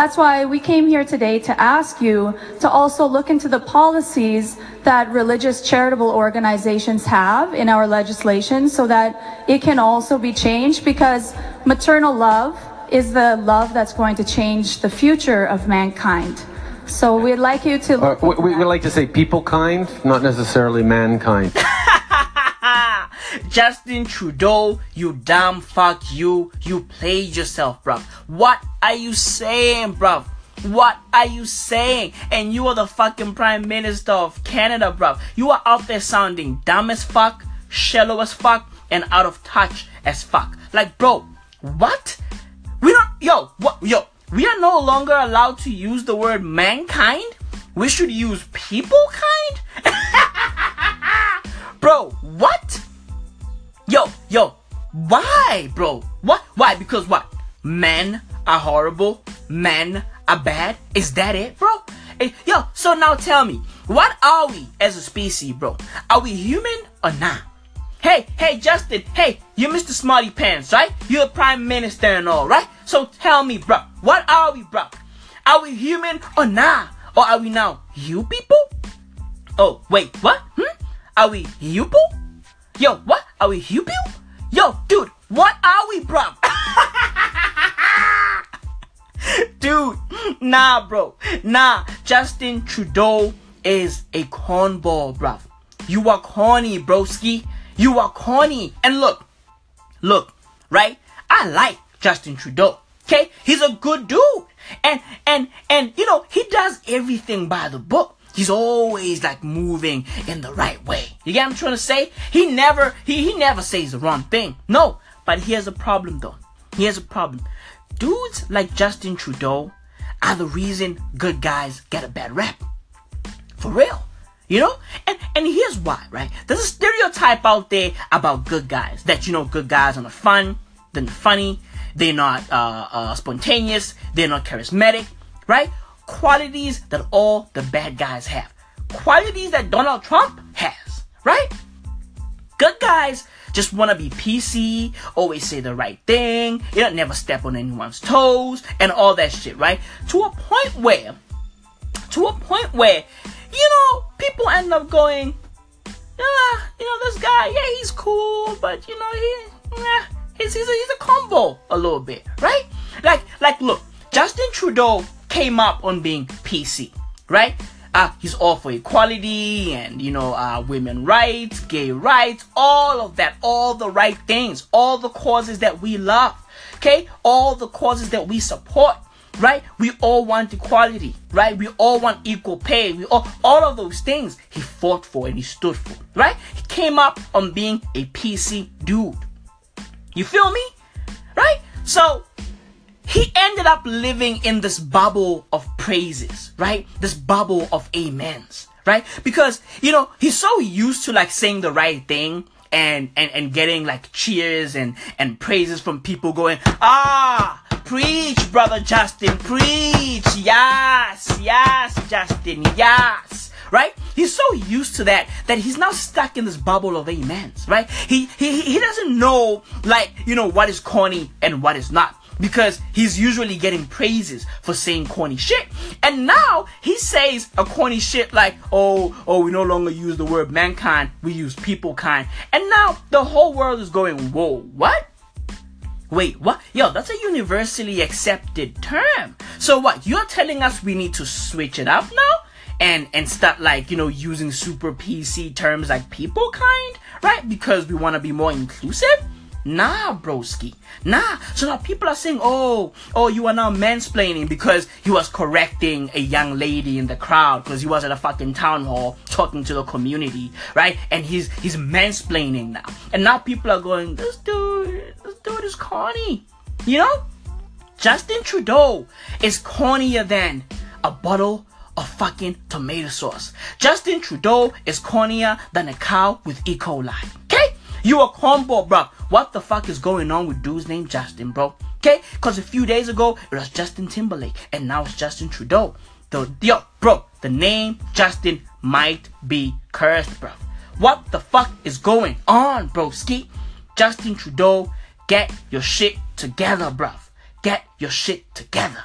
That's why we came here today to ask you to also look into the policies that religious charitable organizations have in our legislation so that it can also be changed because maternal love is the love that's going to change the future of mankind. So we'd like you to. Uh, we, we, we like to say people kind, not necessarily mankind. Justin Trudeau, you dumb fuck you. You played yourself, bruv. What are you saying, bruv? What are you saying? And you are the fucking Prime Minister of Canada, bruv. You are out there sounding dumb as fuck, shallow as fuck, and out of touch as fuck. Like, bro, what? We don't, yo, what, yo, we are no longer allowed to use the word mankind? We should use people kind? bro, what? Yo, why, bro? What? Why? Because what? Men are horrible. Men are bad. Is that it, bro? Hey, yo, so now tell me, what are we as a species, bro? Are we human or not? Hey, hey, Justin, hey, you're Mr. Smarty Pants, right? You're a prime minister and all, right? So tell me, bro, what are we, bro? Are we human or not? Or are we now you people? Oh, wait, what? Hmm? Are we you people? Yo, what? Are we you people? Yo, dude, what are we, bro? dude, nah, bro. Nah, Justin Trudeau is a cornball, bro. You are corny, broski. You are corny. And look, look, right? I like Justin Trudeau. Okay? He's a good dude. And and and you know, he does everything by the book. He's always like moving in the right way. You get what I'm trying to say? He never he, he never says the wrong thing. No. But he has a problem though. He has a problem. Dudes like Justin Trudeau are the reason good guys get a bad rap. For real. You know? And and here's why, right? There's a stereotype out there about good guys. That you know good guys are not fun, they're not funny, they're not uh, uh, spontaneous, they're not charismatic, right? Qualities that all the bad guys have. Qualities that Donald Trump has, right? Good guys just want to be PC, always say the right thing, you know, never step on anyone's toes, and all that shit, right? To a point where, to a point where, you know, people end up going, ah, you know, this guy, yeah, he's cool, but you know, he, yeah, he's he's a, he's a combo a little bit, right? Like, like, look, Justin Trudeau came up on being PC, right? Uh, he's all for equality and you know uh, women rights, gay rights, all of that, all the right things, all the causes that we love, okay, all the causes that we support right? We all want equality, right? We all want equal pay. We all, all of those things he fought for and he stood for, right? He came up on being a PC dude. You feel me? Right? So he ended up living in this bubble of praises, right? This bubble of amens, right? Because, you know, he's so used to like saying the right thing and, and, and getting like cheers and, and praises from people going, ah, Preach, brother Justin. Preach. Yes, yes, Justin. Yes. Right? He's so used to that that he's now stuck in this bubble of amens, right? He he he doesn't know like, you know, what is corny and what is not because he's usually getting praises for saying corny shit. And now he says a corny shit like, oh, oh, we no longer use the word mankind, we use people kind. And now the whole world is going, whoa, what? Wait, what? Yo, that's a universally accepted term. So what? You're telling us we need to switch it up now? And and start like, you know, using super PC terms like people kind, right? Because we want to be more inclusive? Nah, broski. Nah. So now people are saying, oh, oh, you are now mansplaining because he was correcting a young lady in the crowd because he was at a fucking town hall talking to the community, right? And he's he's mansplaining now. And now people are going, this dude, this dude is corny. You know? Justin Trudeau is cornier than a bottle of fucking tomato sauce. Justin Trudeau is cornier than a cow with E. coli. You a combo, bro. What the fuck is going on with dudes named Justin, bro? Okay? Because a few days ago, it was Justin Timberlake, and now it's Justin Trudeau. The, yo, bro, the name Justin might be cursed, bro. What the fuck is going on, bro? Ski? Justin Trudeau, get your shit together, bro. Get your shit together.